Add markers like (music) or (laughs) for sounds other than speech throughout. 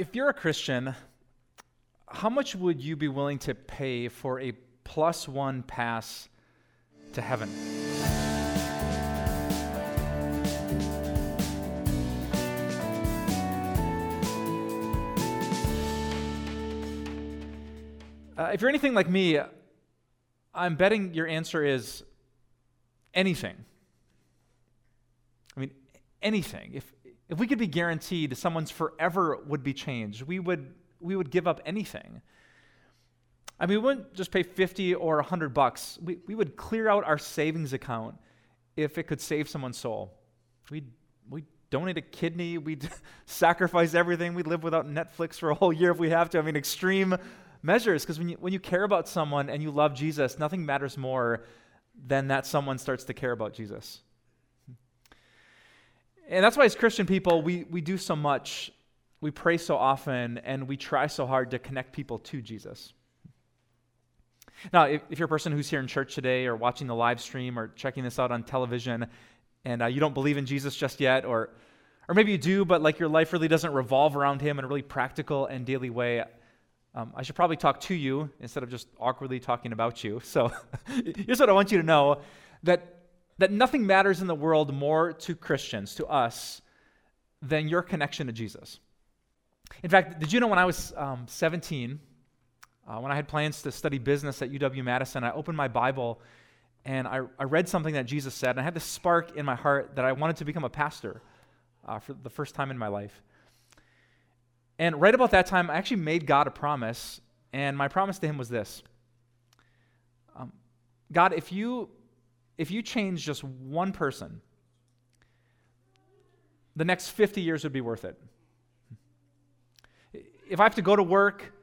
If you're a Christian, how much would you be willing to pay for a plus one pass to heaven? Uh, if you're anything like me, I'm betting your answer is anything. I mean, anything. If, if we could be guaranteed someone's forever would be changed, we would, we would give up anything. I mean, we wouldn't just pay 50 or 100 bucks. We, we would clear out our savings account if it could save someone's soul. We'd, we'd donate a kidney. We'd (laughs) sacrifice everything. We'd live without Netflix for a whole year if we have to. I mean, extreme measures. Because when you, when you care about someone and you love Jesus, nothing matters more than that someone starts to care about Jesus. And that's why, as Christian people, we, we do so much, we pray so often, and we try so hard to connect people to Jesus. Now, if, if you're a person who's here in church today, or watching the live stream, or checking this out on television, and uh, you don't believe in Jesus just yet, or, or maybe you do, but like your life really doesn't revolve around Him in a really practical and daily way, um, I should probably talk to you instead of just awkwardly talking about you. So (laughs) here's what I want you to know that, that nothing matters in the world more to Christians, to us, than your connection to Jesus. In fact, did you know when I was um, 17, uh, when I had plans to study business at UW Madison, I opened my Bible and I, I read something that Jesus said, and I had this spark in my heart that I wanted to become a pastor uh, for the first time in my life. And right about that time, I actually made God a promise, and my promise to him was this um, God, if you, if you change just one person, the next 50 years would be worth it. If I have to go to work,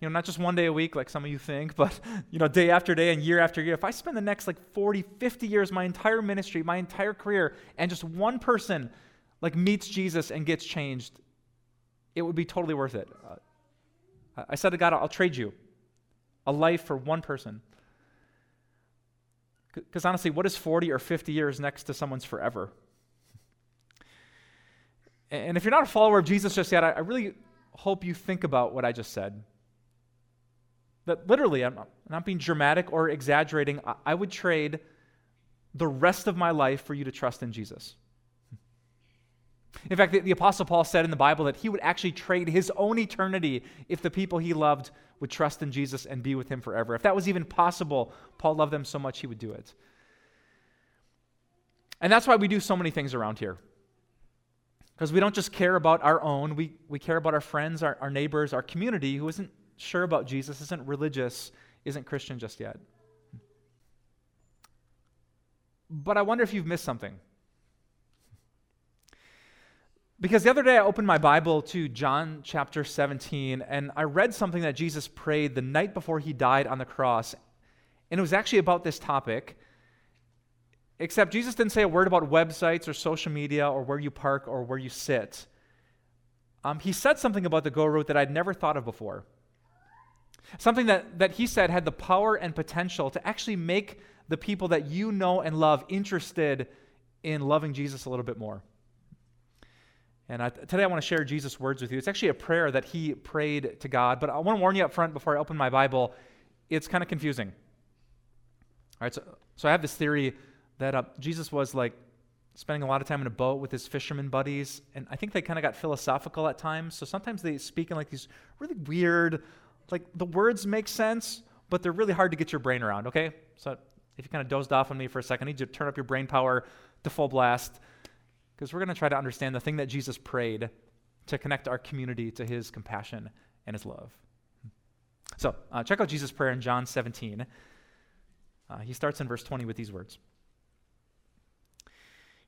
you know, not just one day a week like some of you think, (laughs) but, you know, day after day and year after year, if I spend the next like 40, 50 years, my entire ministry, my entire career, and just one person like meets Jesus and gets changed, it would be totally worth it. Uh, I said to God, I'll trade you a life for one person. Because honestly, what is 40 or 50 years next to someone's forever? And if you're not a follower of Jesus just yet, I really hope you think about what I just said. That literally, I'm not being dramatic or exaggerating, I would trade the rest of my life for you to trust in Jesus. In fact, the, the, Apostle Paul said in the Bible that he would actually trade his own eternity if the people he loved would trust in Jesus and be with him forever. If that was even possible, Paul loved them so much he would do it. And that's why we do so many things around here. Because we don't just care about our own, we, we care about our friends, our, our neighbors, our community who isn't sure about Jesus, isn't religious, isn't Christian just yet. But I wonder if you've missed something. Because the other day I opened my Bible to John chapter 17, and I read something that Jesus prayed the night before he died on the cross. And it was actually about this topic, except Jesus didn't say a word about websites or social media or where you park or where you sit. Um, he said something about the Go route that I'd never thought of before. Something that, that he said had the power and potential to actually make the people that you know and love interested in loving Jesus a little bit more. And I, today I want to share Jesus' words with you. It's actually a prayer that he prayed to God, but I want to warn you up front before I open my Bible, it's kind of confusing. All right, so, so I have this theory that uh, Jesus was like spending a lot of time in a boat with his fisherman buddies, and I think they kind of got philosophical at times. So sometimes they speak in like these really weird, like the words make sense, but they're really hard to get your brain around, okay? So if you kind of dozed off on me for a second, I need you to turn up your brain power to full blast because we're going to try to understand the thing that Jesus prayed to connect our community to his compassion and his love. So, uh, check out Jesus' prayer in John 17. Uh, he starts in verse 20 with these words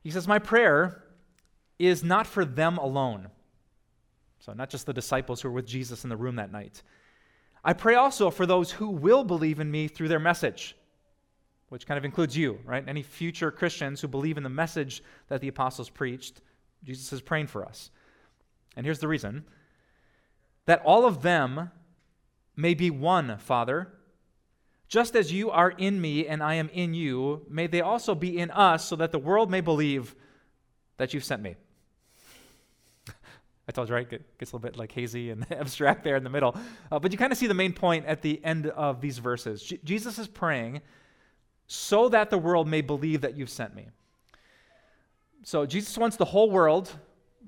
He says, My prayer is not for them alone. So, not just the disciples who were with Jesus in the room that night. I pray also for those who will believe in me through their message which kind of includes you, right? Any future Christians who believe in the message that the apostles preached, Jesus is praying for us. And here's the reason that all of them may be one, Father. Just as you are in me and I am in you, may they also be in us, so that the world may believe that you've sent me. (laughs) I told you, right? It gets a little bit like hazy and (laughs) abstract there in the middle. Uh, but you kind of see the main point at the end of these verses. J- Jesus is praying so that the world may believe that you've sent me. So Jesus wants the whole world,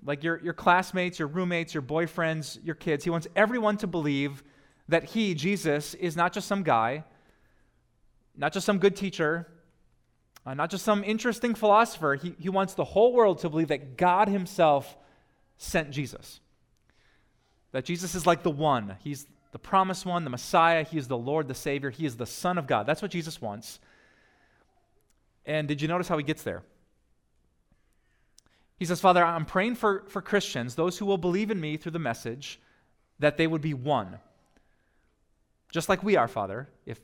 like your, your classmates, your roommates, your boyfriends, your kids, he wants everyone to believe that he, Jesus, is not just some guy, not just some good teacher, uh, not just some interesting philosopher. He, he wants the whole world to believe that God himself sent Jesus. That Jesus is like the one. He's the promised one, the Messiah. He is the Lord, the Savior. He is the Son of God. That's what Jesus wants. And did you notice how he gets there? He says, Father, I'm praying for, for Christians, those who will believe in me through the message, that they would be one. Just like we are, Father. If,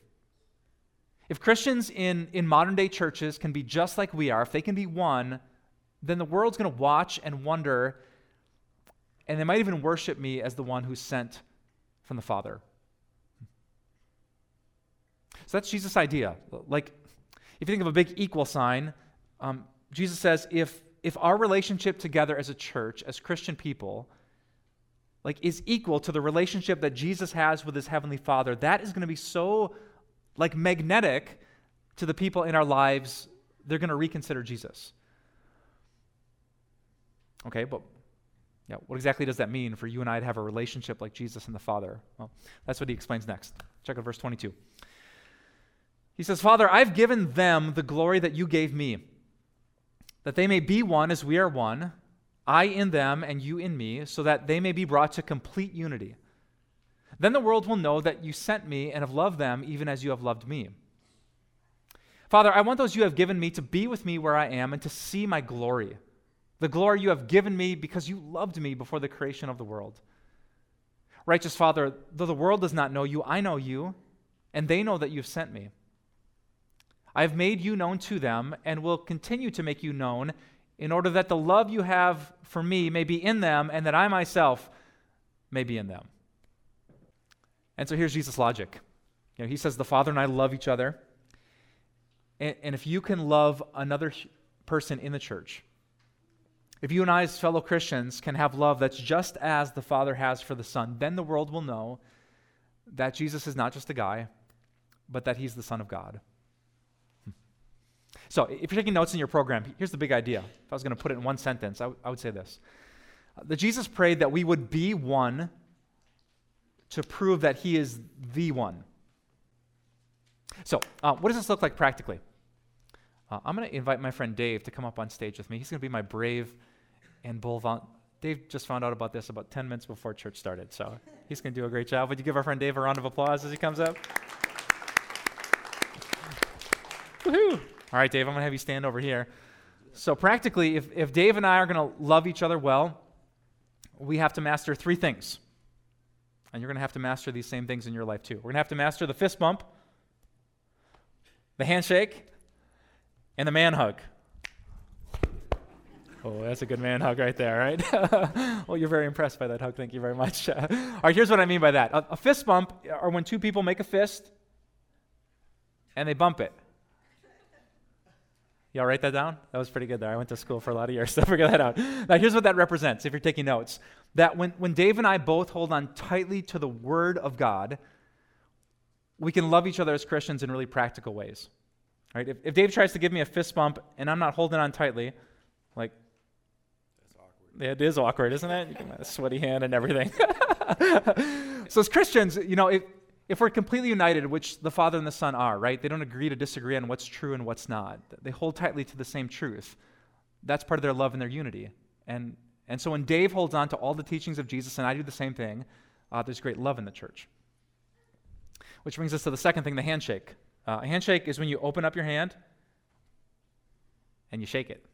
if Christians in, in modern day churches can be just like we are, if they can be one, then the world's going to watch and wonder, and they might even worship me as the one who's sent from the Father. So that's Jesus' idea. Like, if you think of a big equal sign, um, Jesus says if, if our relationship together as a church, as Christian people, like is equal to the relationship that Jesus has with his heavenly Father, that is going to be so like magnetic to the people in our lives, they're going to reconsider Jesus. Okay, but yeah, what exactly does that mean for you and I to have a relationship like Jesus and the Father? Well, that's what he explains next. Check out verse 22. He says, Father, I've given them the glory that you gave me, that they may be one as we are one, I in them and you in me, so that they may be brought to complete unity. Then the world will know that you sent me and have loved them even as you have loved me. Father, I want those you have given me to be with me where I am and to see my glory, the glory you have given me because you loved me before the creation of the world. Righteous Father, though the world does not know you, I know you, and they know that you've sent me. I have made you known to them and will continue to make you known in order that the love you have for me may be in them and that I myself may be in them. And so here's Jesus' logic. You know, he says, The Father and I love each other. And, and if you can love another person in the church, if you and I, as fellow Christians, can have love that's just as the Father has for the Son, then the world will know that Jesus is not just a guy, but that he's the Son of God. So, if you're taking notes in your program, here's the big idea. If I was going to put it in one sentence, I, w- I would say this that Jesus prayed that we would be one to prove that he is the one. So, uh, what does this look like practically? Uh, I'm going to invite my friend Dave to come up on stage with me. He's going to be my brave and bull. Vol- Dave just found out about this about 10 minutes before church started, so he's going to do a great job. Would you give our friend Dave a round of applause as he comes up? Woohoo! All right, Dave, I'm going to have you stand over here. So, practically, if, if Dave and I are going to love each other well, we have to master three things. And you're going to have to master these same things in your life, too. We're going to have to master the fist bump, the handshake, and the man hug. Oh, that's a good man hug right there, right? (laughs) well, you're very impressed by that hug. Thank you very much. (laughs) All right, here's what I mean by that a, a fist bump are when two people make a fist and they bump it. Y'all write that down? That was pretty good there. I went to school for a lot of years, (laughs) so figure that out. Now, here's what that represents if you're taking notes. That when, when Dave and I both hold on tightly to the Word of God, we can love each other as Christians in really practical ways. Right? If, if Dave tries to give me a fist bump and I'm not holding on tightly, like, That's awkward. it is awkward, isn't it? You get my sweaty hand and everything. (laughs) so as Christians, you know, if, if we're completely united, which the Father and the Son are, right? They don't agree to disagree on what's true and what's not. They hold tightly to the same truth. That's part of their love and their unity. And, and so when Dave holds on to all the teachings of Jesus and I do the same thing, uh, there's great love in the church. Which brings us to the second thing the handshake. Uh, a handshake is when you open up your hand and you shake it.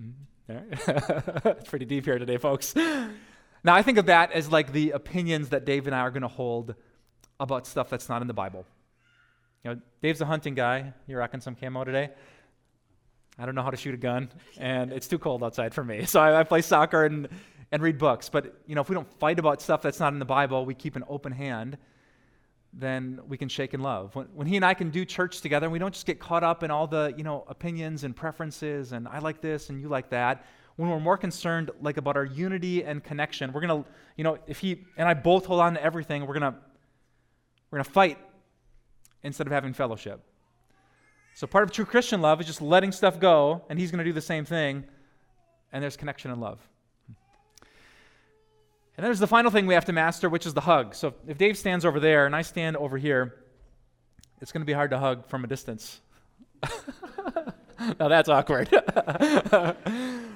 Mm-hmm. (laughs) it's pretty deep here today, folks. Now, I think of that as like the opinions that Dave and I are going to hold about stuff that's not in the Bible. You know, Dave's a hunting guy. You're rocking some camo today. I don't know how to shoot a gun, and it's too cold outside for me. (laughs) So I, I, play soccer and, and read books. But you know, if we don't fight about stuff that's not in the Bible, we keep an open hand, then we can shake in love. When, when he and I can do church together, we don't just get caught up in all the you know opinions and preferences, and I like this and you like that. when we're more concerned like about our unity and connection. We're to, you know, if he and I both hold on to everything, we're to we're going to fight instead of having fellowship. So part of true Christian love is just letting stuff go, and he's going to do the same thing, and there's connection and love. And there's the final thing we have to master, which is the hug. So if Dave stands over there and I stand over here, it's going to be hard to hug from a distance. (laughs) now that's awkward. (laughs)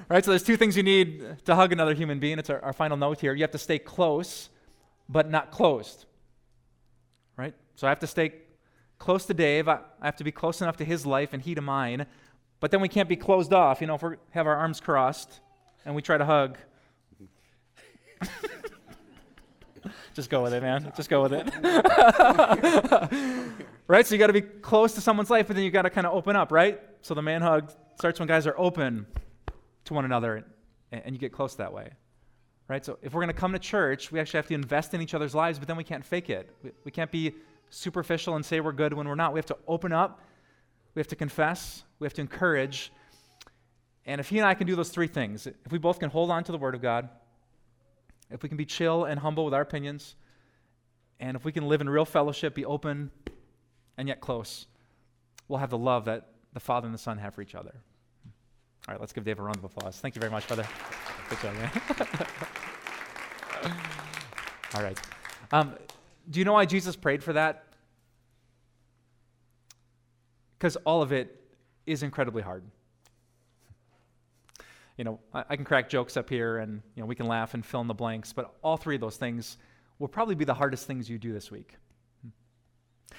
right, so there's two things you need to hug another human being. It's our, our final note here. You have to stay close, but not closed. So I have to stay close to Dave. I, I have to be close enough to his life and he to mine. But then we can't be closed off. You know, if we have our arms crossed and we try to hug, (laughs) Just go with it, man. Just go with it. (laughs) right? So you got to be close to someone's life, but then you got to kind of open up, right? So the man hug starts when guys are open to one another, and, and you get close that way. Right? So if we're going to come to church, we actually have to invest in each other's lives, but then we can't fake it. We, we can't be superficial and say we're good when we're not. We have to open up, we have to confess, we have to encourage. And if he and I can do those three things, if we both can hold on to the Word of God, if we can be chill and humble with our opinions, and if we can live in real fellowship, be open and yet close, we'll have the love that the Father and the Son have for each other. All right, let's give Dave a round of applause. Thank you very much, brother. Good job, man. (laughs) All right. Um, do you know why Jesus prayed for that? Because all of it is incredibly hard you know, I, I, can crack jokes up here and, you know, we can laugh and fill in the blanks, but all three of those things will probably be the hardest things you do this week.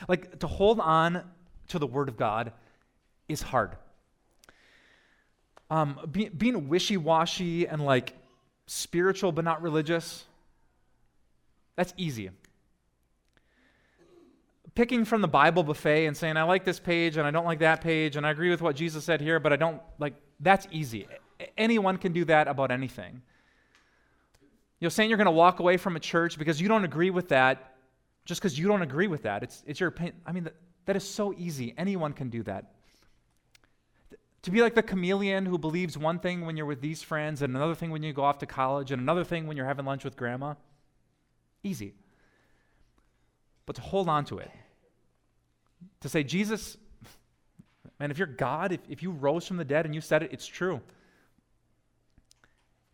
Like to hold on to the Word of God is hard. Um, be, being wishy washy and like spiritual but not religious, that's easy. Picking from the Bible buffet and saying, I like this page and I don't like that page and I agree with what Jesus said here, but I don't like, that's easy anyone can do that about anything. You know, saying you're going to walk away from a church because you don't agree with that, just because you don't agree with that, it's, it's your opinion. I mean, that, that is so easy. Anyone can do that. To be like the chameleon who believes one thing when you're with these friends, and another thing when you go off to college, and another thing when you're having lunch with grandma, easy. But to hold on to it, to say, Jesus, man, if you're God, if, if you rose from the dead and you said it, it's true.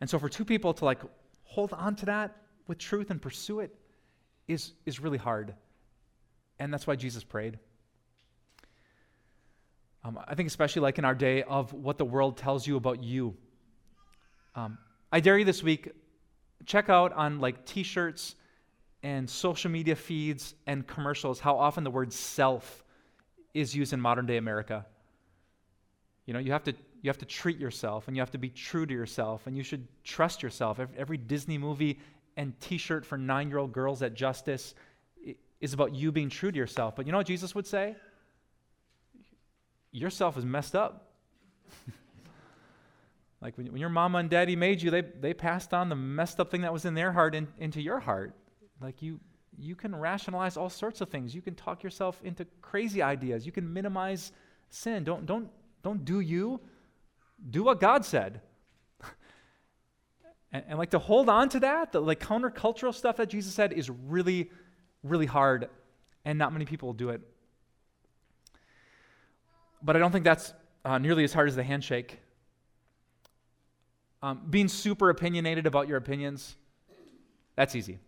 And so for two people to like hold on to that with truth and pursue it is, is really hard. And that's why Jesus prayed. Um, I think, especially like in our day of what the world tells you about you. Um, I dare you this week, check out on like t shirts and social media feeds and commercials how often the word self is used in modern day America. You know, you have to you have to treat yourself and you have to be true to yourself and you should trust yourself. Every Disney movie and t shirt for nine year old girls at Justice is about you being true to yourself. But you know what Jesus would say? Yourself is messed up. (laughs) like when, when, your mama and daddy made you, they, they passed on the messed up thing that was in their heart in, into your heart. Like you, you can rationalize all sorts of things. You can talk yourself into crazy ideas. You can minimize sin. Don't, don't, don't do you do what God said. (laughs) and, and, like to hold on to that, the like countercultural stuff that Jesus said is really, really hard, and not many people do it. But I don't think that's uh, nearly as hard as the handshake. Um, being super opinionated about your opinions, that's easy.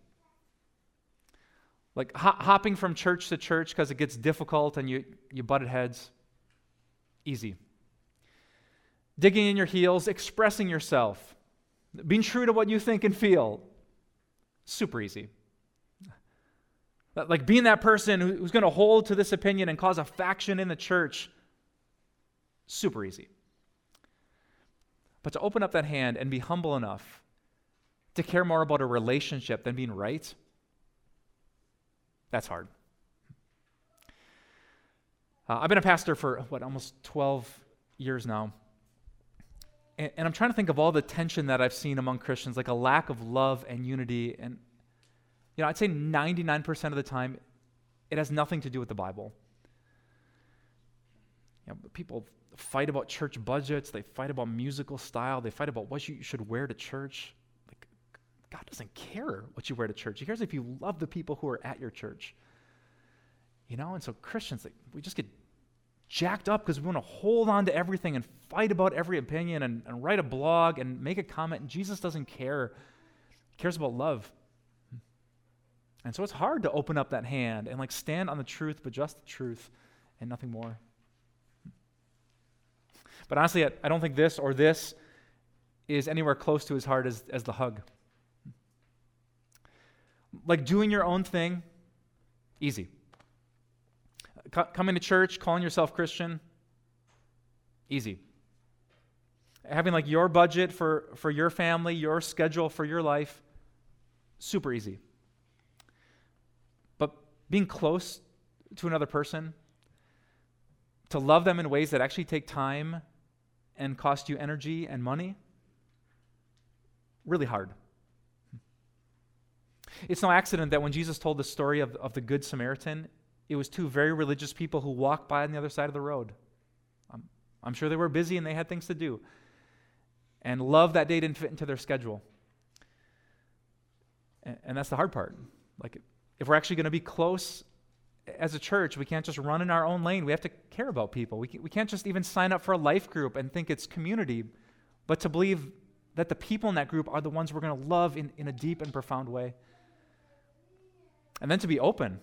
Like ho- hopping from church to church because it gets difficult and you, you butted heads, easy digging in your heels, expressing yourself, being true to what you think and feel. Super easy. Like being that person who's going to hold to this opinion and cause a faction in the church. Super easy. But to open up that hand and be humble enough to care more about a relationship than being right, that's hard. Uh, I've been a pastor for, what, almost 12 years now and, and I'm trying to think of all the tension that I've seen among Christians, like a lack of love and unity. And, you know, I'd say 99% of the time, it has nothing to do with the Bible. You know, people fight about church budgets, they fight about musical style, they fight about what you should wear to church. God doesn't care what you wear to church. He cares if you love the people who are at your church. You know, and so Christians, like, we just get jacked up because we want to hold on to everything and fight about every opinion and, and write a blog and make a comment. And Jesus doesn't care. He cares about love. And so it's hard to open up that hand and like stand on the truth, but just the truth and nothing more. But honestly, I, I don't think this or this is anywhere close to as hard as, as the hug. Like doing your own thing, easy. C- coming to church, calling yourself Christian, easy. Having like your budget for, for your family, your schedule for your life, super easy. But being close to another person, to love them in ways that actually take time and cost you energy and money, really hard. It's no accident that when Jesus told the story of, of the Good Samaritan, it was two very religious people who walked by on the other side of the road. I'm, I'm sure they were busy and they had things to do. And love that day didn't fit into their schedule. And, and that's the hard part. Like, if we're actually going to be close as a church, we can't just run in our own lane. We have to care about people. We, can, we can't just even sign up for a life group and think it's community, but to believe that the people in that group are the ones we're going to love in, in a deep and profound way. And then to be open.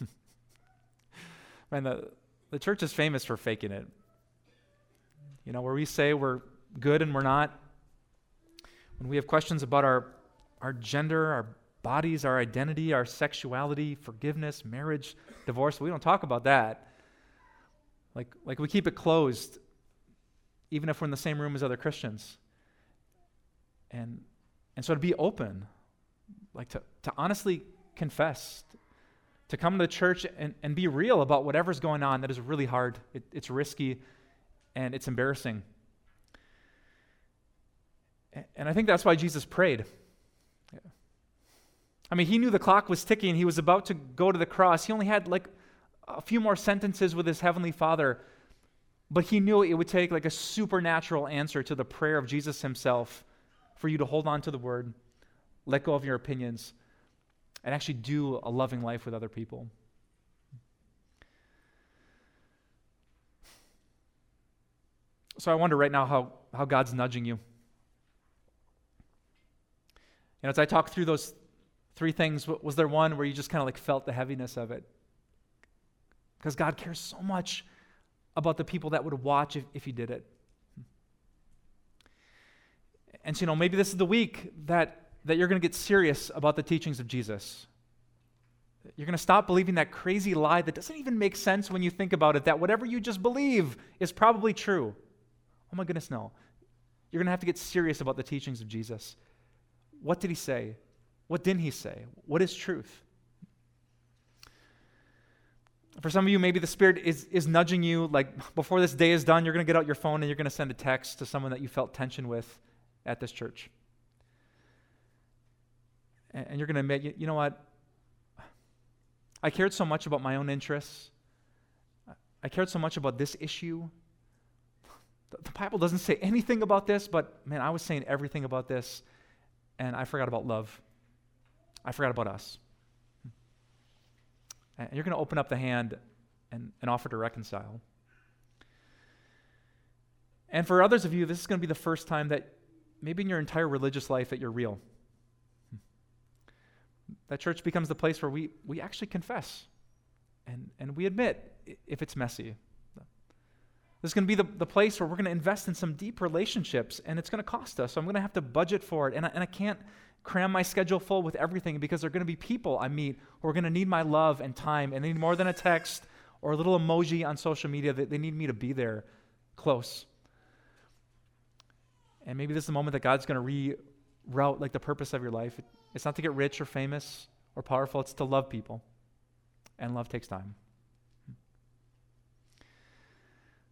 (laughs) Man, the, the church is famous for faking it. You know, where we say we're good and we're not. When we have questions about our, our gender, our bodies, our identity, our sexuality, forgiveness, marriage, divorce, we don't talk about that. Like, like we keep it closed, even if we're in the same room as other Christians. And, and so to be open, like to, to honestly confess, to come to the church and, and be real about whatever's going on that is really hard. It, it's risky and it's embarrassing. And I think that's why Jesus prayed. I mean, he knew the clock was ticking. He was about to go to the cross. He only had like a few more sentences with his heavenly Father, but he knew it would take like a supernatural answer to the prayer of Jesus himself for you to hold on to the word, let go of your opinions, and actually do a loving life with other people. So I wonder right now how, how God's nudging you. You know, as I talk through those three things, was there one where you just kind of like felt the heaviness of it? Because God cares so much about the people that would watch if, if you did it. And so, you know, maybe this is the week that that you're going to get serious about the teachings of Jesus. You're going to stop believing that crazy lie that doesn't even make sense when you think about it, that whatever you just believe is probably true. Oh my goodness, no. You're going to have to get serious about the teachings of Jesus. What did he say? What didn't he say? What is truth? For some of you, maybe the Spirit is, is nudging you, like before this day is done, you're going to get out your phone and you're going to send a text to someone that you felt tension with at this church and you're going to admit, you know what? I cared so much about my own interests. I cared so much about this issue. The Bible doesn't say anything about this, but man, I was saying everything about this, and I forgot about love. I forgot about us. And you're going to open up the hand and, and offer to reconcile. And for others of you, this is going to be the first time that maybe in your entire religious life that you're real. That church becomes the place where we, we actually confess and, and we admit if it's messy. This is going to be the, the place where we're going to invest in some deep relationships and it's going to cost us. So I'm going to have to budget for it. And I, and I can't cram my schedule full with everything because there are going to be people I meet who are going to need my love and time and they need more than a text or a little emoji on social media. That they need me to be there close. And maybe this is the moment that God's going to reroute like the purpose of your life. It's not to get rich or famous or powerful, it's to love people. And love takes time.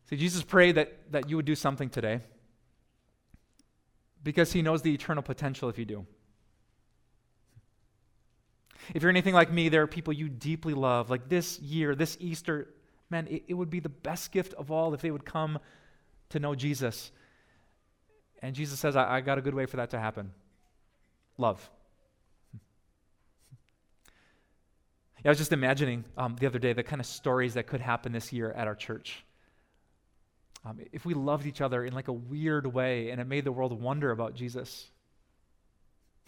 See, Jesus prayed that, that you would do something today because he knows the eternal potential if you do. If you're anything like me, there are people you deeply love. Like this year, this Easter, Man, it, it would be the best gift of all if they would come to know Jesus. And Jesus says, I, I got a good way for that to happen love. Yeah, I was just imagining um, the other day the kind of stories that could happen this year at our church. Um, if we loved each other in like a weird way and it made the world wonder about Jesus.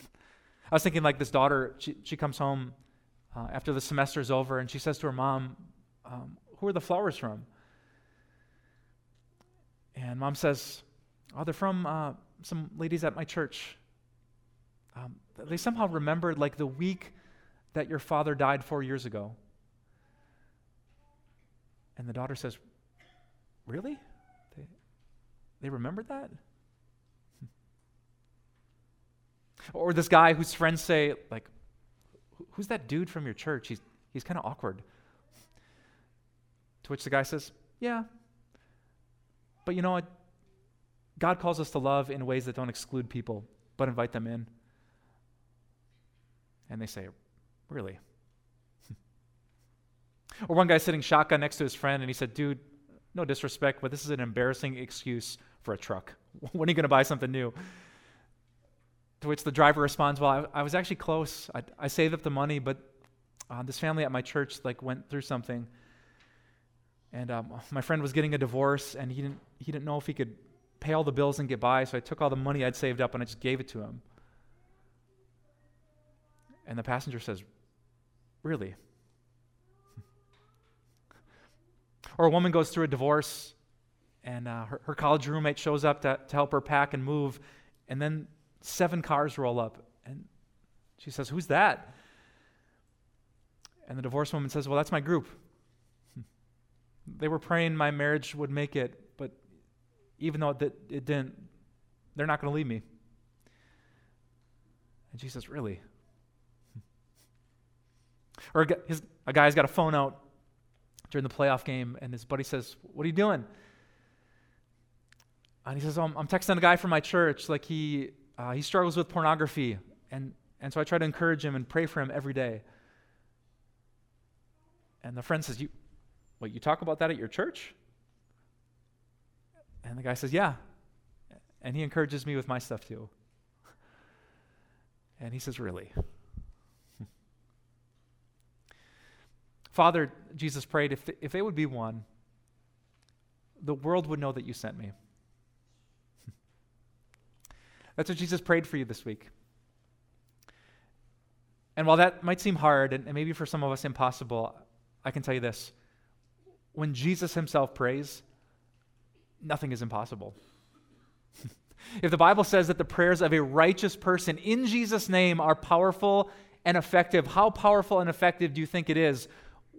I was thinking like this daughter, she, she comes home uh, after the semester is over and she says to her mom, um, Who are the flowers from? And mom says, Oh, they're from uh, some ladies at my church. Um, they somehow remembered like the week that your father died four years ago. And the daughter says, Really? They, they remembered that? (laughs) Or this guy whose friends say, like, who's that dude from your church? He's, he's kind of awkward. To which the guy says, Yeah. But you know what? God calls us to love in ways that don't exclude people, but invite them in. And they say, Really? (laughs) or one guy sitting shotgun next to his friend, and he said, Dude, no disrespect, but this is an embarrassing excuse for a truck. (laughs) when are you going to buy something new? To which the driver responds, Well, I, I was actually close. I, I, saved up the money, but uh, this family at my church like went through something. And um, my friend was getting a divorce, and he didn't, he didn't know if he could pay all the bills and get by, so I took all the money I'd saved up and I just gave it to him. And the passenger says, Really? or a woman goes through a divorce, and uh, her, her, college roommate shows up to, to help her pack and move, and then seven cars roll up. And she says, Who's that? And the divorce woman says, Well, that's my group. They were praying my marriage would make it, but even though it, it didn't, they're not going to leave me. And she says, Really? Or a, his, a guy's got a phone out during the playoff game, and his buddy says, What are you doing? And he says, oh, I'm, I'm texting a guy from my church. Like, he, uh, he struggles with pornography. And, and so I try to encourage him and pray for him every day. And the friend says, You, Wait, you talk about that at your church? And the guy says, Yeah. And he encourages me with my stuff too. And he says, Really? Father, Jesus prayed, if, if they would be one, the world would know that you sent me. (laughs) That's what Jesus prayed for you this week. And while that might seem hard, and, and maybe for some of us impossible, I can tell you this when Jesus himself prays, nothing is impossible. (laughs) if the Bible says that the prayers of a righteous person in Jesus' name are powerful and effective, how powerful and effective do you think it is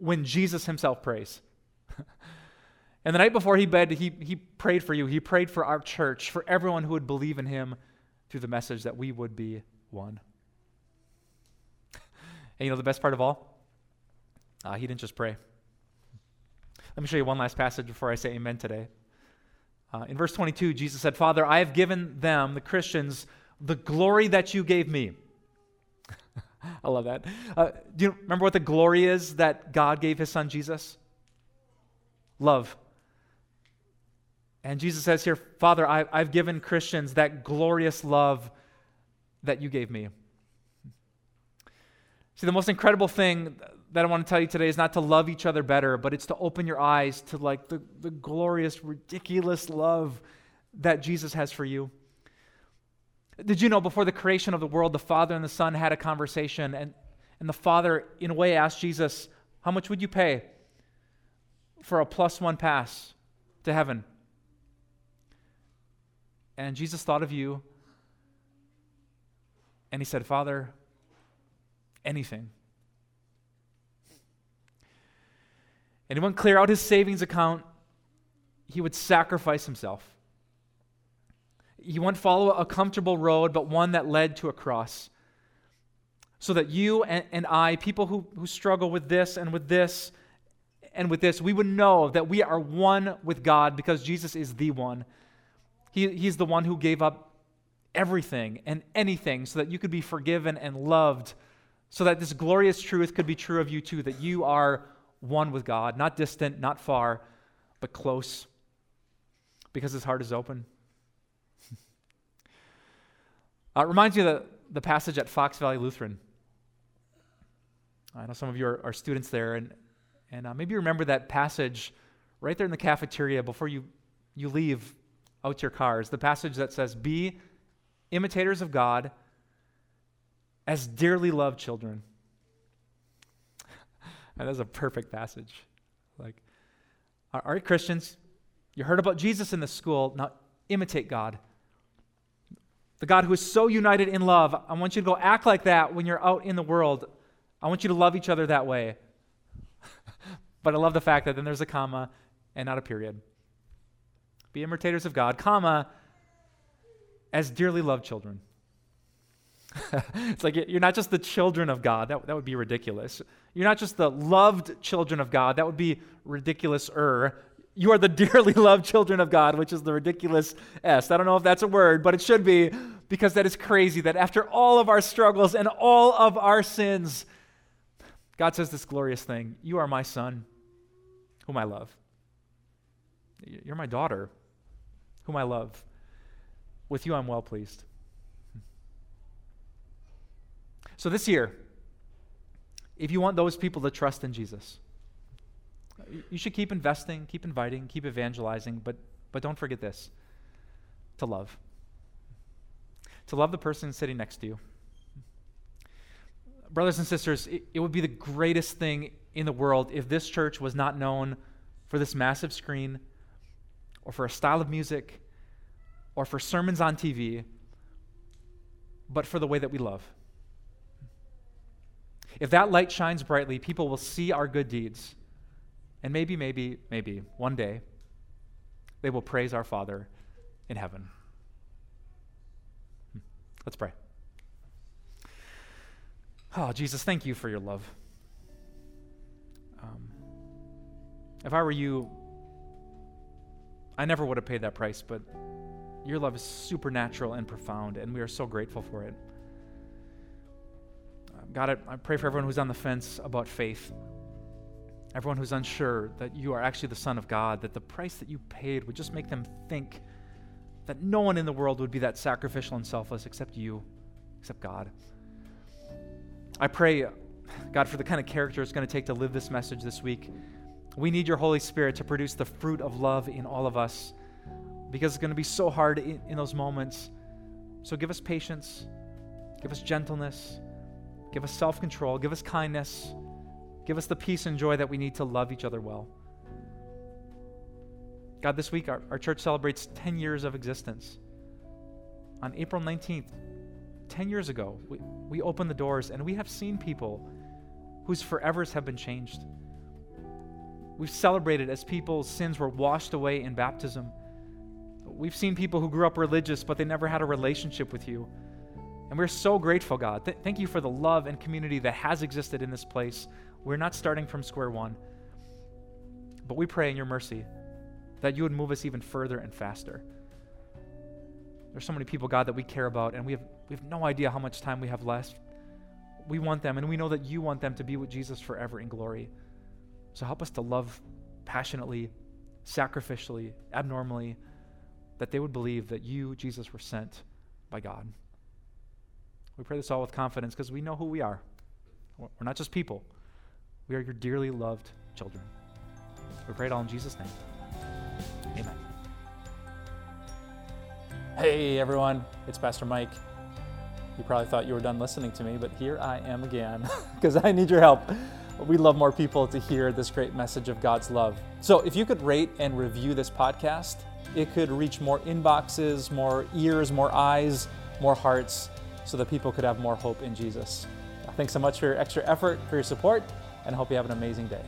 when Jesus himself prays? (laughs) and the night before he bed, he, he prayed for you. He prayed for our church, for everyone who would believe in him through the message that we would be one. (laughs) And you know the best part of all? Uh, he didn't just pray. Let me show you one last passage before I say amen today. Uh, in verse 22, Jesus said, Father, I have given them, the Christians, the glory that you gave me. (laughs) I love that. Uh, do you remember what the glory is that God gave his son Jesus? Love. And Jesus says here, Father, I, I've given Christians that glorious love that you gave me. See, the most incredible thing that I want to tell you today is not to love each other better, but it's to open your eyes to like the, the glorious, ridiculous love that Jesus has for you. Did you know before the creation of the world, the Father and the Son had a conversation, and, and the Father, in a way, asked Jesus, How much would you pay for a plus one pass to heaven? And Jesus thought of you, and he said, Father, anything. and he clear out his savings account, he would sacrifice himself. He wouldn't follow a comfortable road, but one that led to a cross. So that you and, and I, people who, who struggle with this and with this and with this, we would know that we are one with God because Jesus is the one. He, he's the one who gave up everything and anything so that you could be forgiven and loved, so that this glorious truth could be true of you too, that you are one with God, not distant, not far, but close, because his heart is open. Uh, it reminds me of the, the passage at Fox Valley Lutheran. I know some of you are, are students there, and, and uh, maybe you remember that passage right there in the cafeteria before you, you leave out your cars. The passage that says, Be imitators of God as dearly loved children. (laughs) and that's a perfect passage. Like, all right, Christians, you heard about Jesus in the school. Now imitate God. The God who is so united in love. I want you to go act like that when you're out in the world. I want you to love each other that way. (laughs) but I love the fact that then there's a comma and not a period. Be imitators of God, comma, as dearly loved children. (laughs) it's like you're not just the children of God. That, that would be ridiculous. You're not just the loved children of God. That would be ridiculous er. You are the dearly (laughs) loved children of God, which is the ridiculous S. I don't know if that's a word, but it should be because that is crazy that after all of our struggles and all of our sins, God says this glorious thing You are my son, whom I love. You're my daughter, whom I love. With you, I'm well pleased. So, this year, if you want those people to trust in Jesus, you should keep investing, keep inviting, keep evangelizing, but, but don't forget this to love. To love the person sitting next to you. Brothers and sisters, it, it would be the greatest thing in the world if this church was not known for this massive screen or for a style of music or for sermons on TV, but for the way that we love. If that light shines brightly, people will see our good deeds. And maybe, maybe, maybe one day they will praise our Father in heaven. Hmm. Let's pray. Oh, Jesus, thank you for your love. Um, if I were you, I never would have paid that price, but your love is supernatural and profound, and we are so grateful for it. Uh, God, I, I pray for everyone who's on the fence about faith, everyone who's unsure that you are actually the Son of God, that the price that you paid would just make them think that no one in the world would be that sacrificial and selfless except you, except God. I pray, God, for the kind of character it's going to take to live this message this week. We need your Holy Spirit to produce the fruit of love in all of us because it's going to be so hard in, in those moments. So give us patience, give us gentleness, give us self control, give us kindness, give us the peace and joy that we need to love each other well. God, this week our, our church celebrates 10 years of existence. On April 19th, 10 years ago, we, we opened the doors and we have seen people whose forevers have been changed. We've celebrated as people's sins were washed away in baptism. We've seen people who grew up religious, but they never had a relationship with you. And we're so grateful, God. Th- thank you for the love and community that has existed in this place. We're not starting from square one. But we pray in your mercy that you would move us even further and faster. There's so many people, God, that we care about, and we have, we have no idea how much time we have left. We want them, and we know that you want them to be with Jesus forever in glory. So help us to love passionately, sacrificially, abnormally, that they would believe that you, Jesus, were sent by God. We pray this all with confidence because we know who we are. We're not just people, we are your dearly loved children. We pray it all in Jesus' name. Amen. Hey everyone, it's Pastor Mike. You probably thought you were done listening to me, but here I am again (laughs) because I need your help. We love more people to hear this great message of God's love. So if you could rate and review this podcast, it could reach more inboxes, more ears, more eyes, more hearts, so that people could have more hope in Jesus. Thanks so much for your extra effort, for your support, and I hope you have an amazing day.